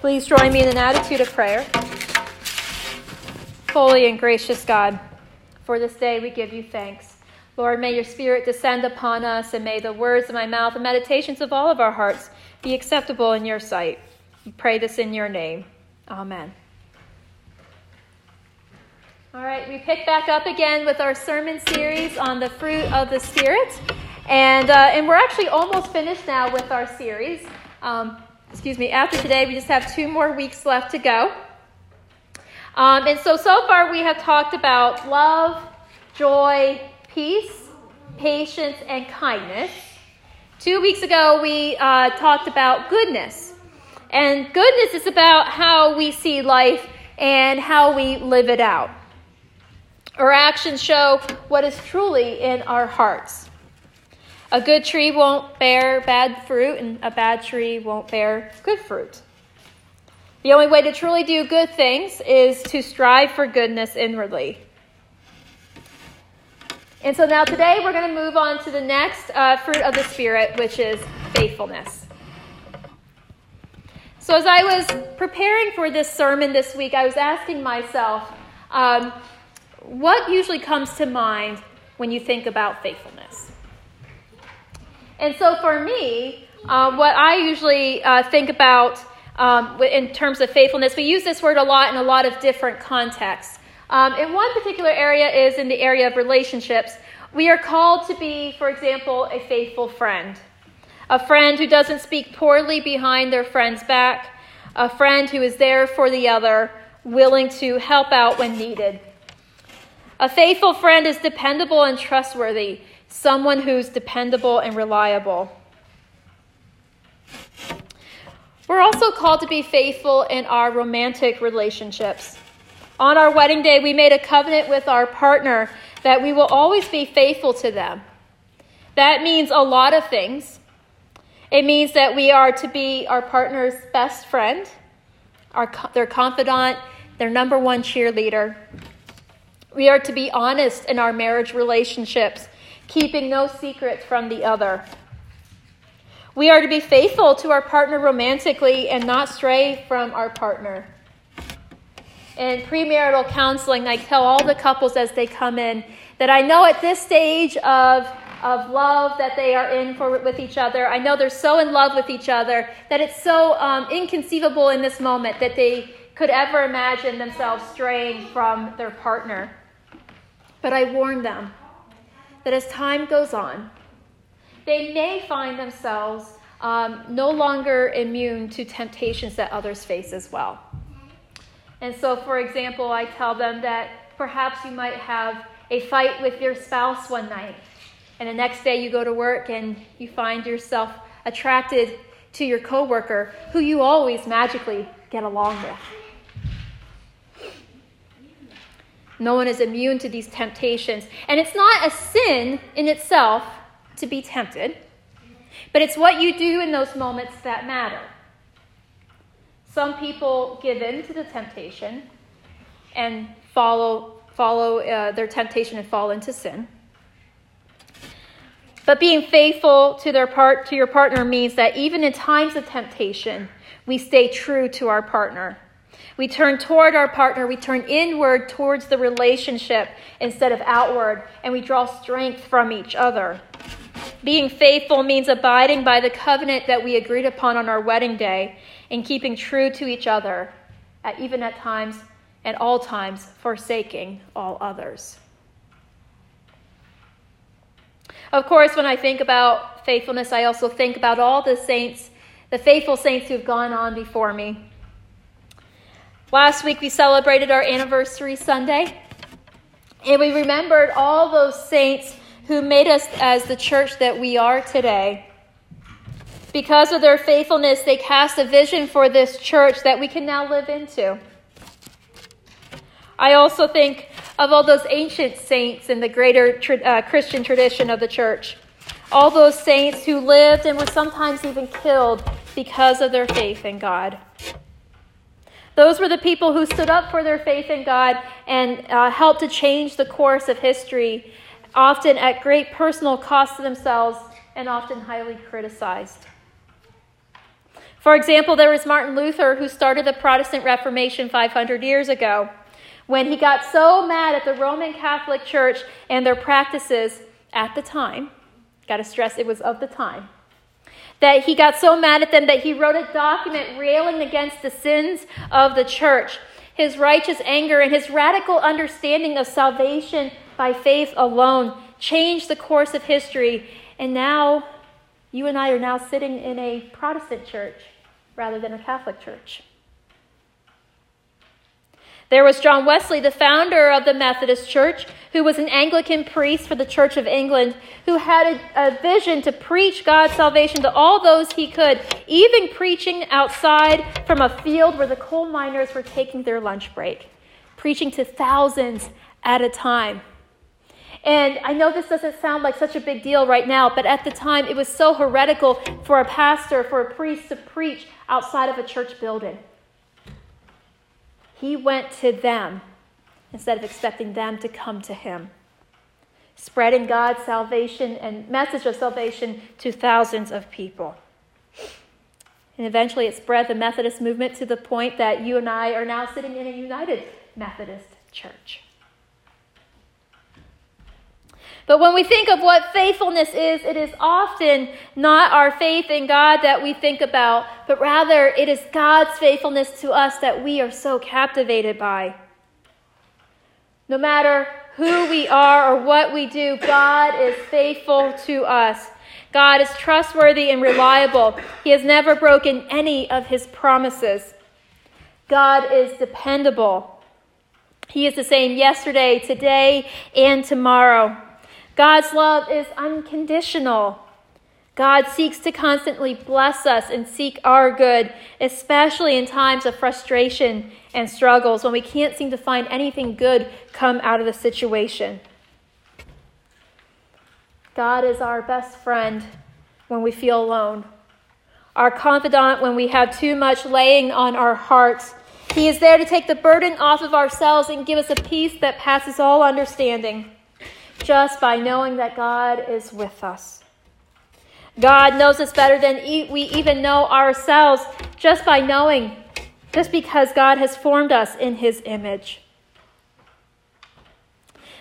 Please join me in an attitude of prayer. Holy and gracious God, for this day we give you thanks. Lord, may your Spirit descend upon us, and may the words of my mouth and meditations of all of our hearts be acceptable in your sight. We pray this in your name. Amen. All right, we pick back up again with our sermon series on the fruit of the Spirit. And, uh, and we're actually almost finished now with our series. Um, excuse me, after today, we just have two more weeks left to go. Um, and so, so far, we have talked about love, joy, peace, patience, and kindness. Two weeks ago, we uh, talked about goodness. And goodness is about how we see life and how we live it out. Our actions show what is truly in our hearts. A good tree won't bear bad fruit, and a bad tree won't bear good fruit. The only way to truly do good things is to strive for goodness inwardly. And so now today we're going to move on to the next uh, fruit of the Spirit, which is faithfulness. So as I was preparing for this sermon this week, I was asking myself, um, what usually comes to mind when you think about faithfulness? And so for me, uh, what I usually uh, think about um, in terms of faithfulness, we use this word a lot in a lot of different contexts. Um, in one particular area is in the area of relationships. We are called to be, for example, a faithful friend. A friend who doesn't speak poorly behind their friend's back. A friend who is there for the other, willing to help out when needed. A faithful friend is dependable and trustworthy someone who's dependable and reliable. We're also called to be faithful in our romantic relationships. On our wedding day, we made a covenant with our partner that we will always be faithful to them. That means a lot of things. It means that we are to be our partner's best friend, our, their confidant, their number one cheerleader. We are to be honest in our marriage relationships keeping no secrets from the other. We are to be faithful to our partner romantically and not stray from our partner. In premarital counseling, I tell all the couples as they come in that I know at this stage of, of love that they are in for, with each other, I know they're so in love with each other that it's so um, inconceivable in this moment that they could ever imagine themselves straying from their partner. But I warn them that as time goes on, they may find themselves um, no longer immune to temptations that others face as well. And so, for example, I tell them that perhaps you might have a fight with your spouse one night, and the next day you go to work and you find yourself attracted to your coworker who you always magically get along with. No one is immune to these temptations. And it's not a sin in itself to be tempted, but it's what you do in those moments that matter. Some people give in to the temptation and follow, follow uh, their temptation and fall into sin. But being faithful to their part to your partner means that even in times of temptation, we stay true to our partner we turn toward our partner, we turn inward towards the relationship instead of outward, and we draw strength from each other. Being faithful means abiding by the covenant that we agreed upon on our wedding day and keeping true to each other, at, even at times, at all times, forsaking all others. Of course, when I think about faithfulness, I also think about all the saints, the faithful saints who've gone on before me. Last week we celebrated our anniversary Sunday, and we remembered all those saints who made us as the church that we are today. Because of their faithfulness, they cast a vision for this church that we can now live into. I also think of all those ancient saints in the greater uh, Christian tradition of the church. All those saints who lived and were sometimes even killed because of their faith in God. Those were the people who stood up for their faith in God and uh, helped to change the course of history, often at great personal cost to themselves and often highly criticized. For example, there was Martin Luther who started the Protestant Reformation 500 years ago when he got so mad at the Roman Catholic Church and their practices at the time. Got to stress it was of the time that he got so mad at them that he wrote a document railing against the sins of the church. His righteous anger and his radical understanding of salvation by faith alone changed the course of history. And now, you and I are now sitting in a Protestant church rather than a Catholic church. There was John Wesley, the founder of the Methodist Church, who was an Anglican priest for the Church of England, who had a, a, vision to preach God's salvation to all those he could, even preaching outside from a field where the coal miners were taking their lunch break, preaching to thousands at a time. And I know this doesn't sound like such a big deal right now, but at the time it was so heretical for a pastor, for a priest to preach outside of a church building. He went to them instead of expecting them to come to him, spreading God's salvation and message of salvation to thousands of people. And eventually it spread the Methodist movement to the point that you and I are now sitting in a united Methodist church. But when we think of what faithfulness is, it is often not our faith in God that we think about, but rather it is God's faithfulness to us that we are so captivated by. No matter who we are or what we do, God is faithful to us. God is trustworthy and reliable. He has never broken any of his promises. God is dependable. He is the same yesterday, today, and tomorrow. God's love is unconditional. God seeks to constantly bless us and seek our good, especially in times of frustration and struggles when we can't seem to find anything good come out of the situation. God is our best friend when we feel alone, our confidant when we have too much laying on our hearts. He is there to take the burden off of ourselves and give us a peace that passes all understanding just by knowing that God is with us. God knows us better than we even know ourselves just by knowing, just because God has formed us in his image.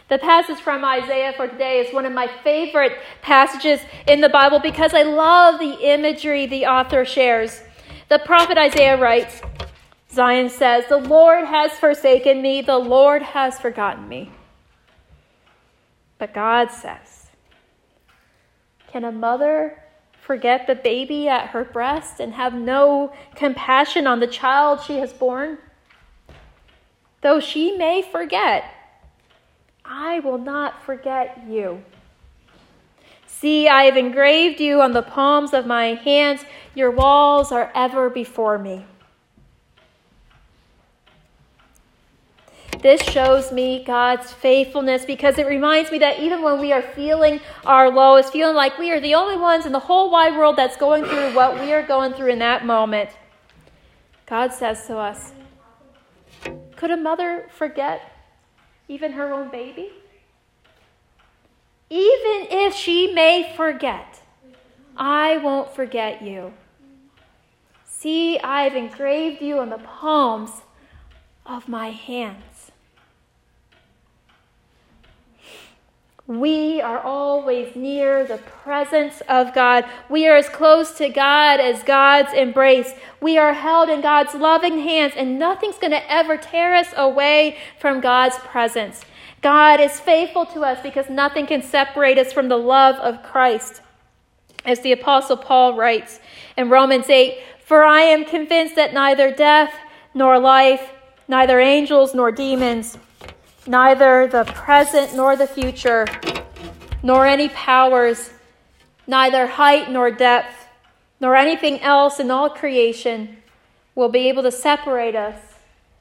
The passage from Isaiah for today is one of my favorite passages in the Bible because I love the imagery the author shares. The prophet Isaiah writes, Zion says, The Lord has forsaken me, the Lord has forgotten me. But God says, Can a mother forget the baby at her breast and have no compassion on the child she has borne? Though she may forget, I will not forget you. See, I have engraved you on the palms of my hands. Your walls are ever before me. This shows me God's faithfulness because it reminds me that even when we are feeling our lowest, feeling like we are the only ones in the whole wide world that's going through what we are going through in that moment, God says to us, Could a mother forget even her own baby? Even if she may forget, I won't forget you. See, I've engraved you on the palms of my hands. We are always near the presence of God. We are as close to God as God's embrace. We are held in God's loving hands, and nothing's going to ever tear us away from God's presence. God is faithful to us because nothing can separate us from the love of Christ. As the Apostle Paul writes in Romans 8 For I am convinced that neither death nor life, neither angels nor demons, neither the present nor the future, nor any powers, neither height nor depth, nor anything else in all creation will be able to separate us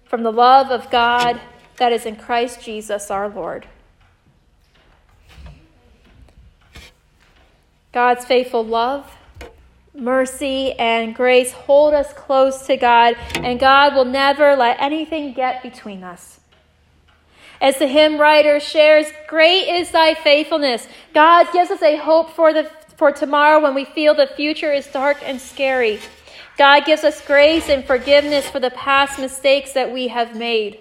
from the love of God that is in Christ Jesus our Lord. God's faithful love, mercy, and grace hold us close to God, and God will never let anything get between us. As the hymn writer shares, Great is thy faithfulness. God gives us a hope for, the, for tomorrow when we feel the future is dark and scary. God gives us grace and forgiveness for the past mistakes that we have made.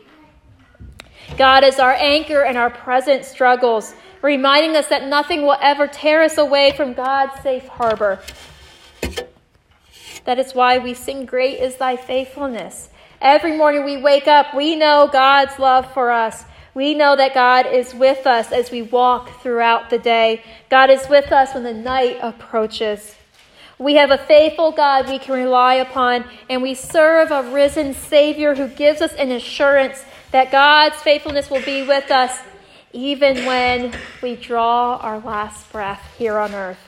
God is our anchor in our present struggles, reminding us that nothing will ever tear us away from God's safe harbor. That is why we sing, Great is thy faithfulness. Every morning we wake up, we know God's love for us. We know that God is with us as we walk throughout the day. God is with us when the night approaches. We have a faithful God we can rely upon, and we serve a risen Savior who gives us an assurance that God's faithfulness will be with us even when we draw our last breath here on earth.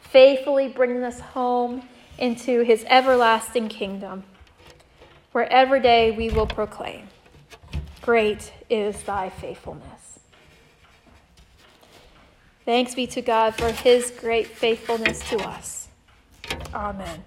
Faithfully bringing us home into his everlasting kingdom, where every day we will proclaim, Great is thy faithfulness. Thanks be to God for his great faithfulness to us. Amen.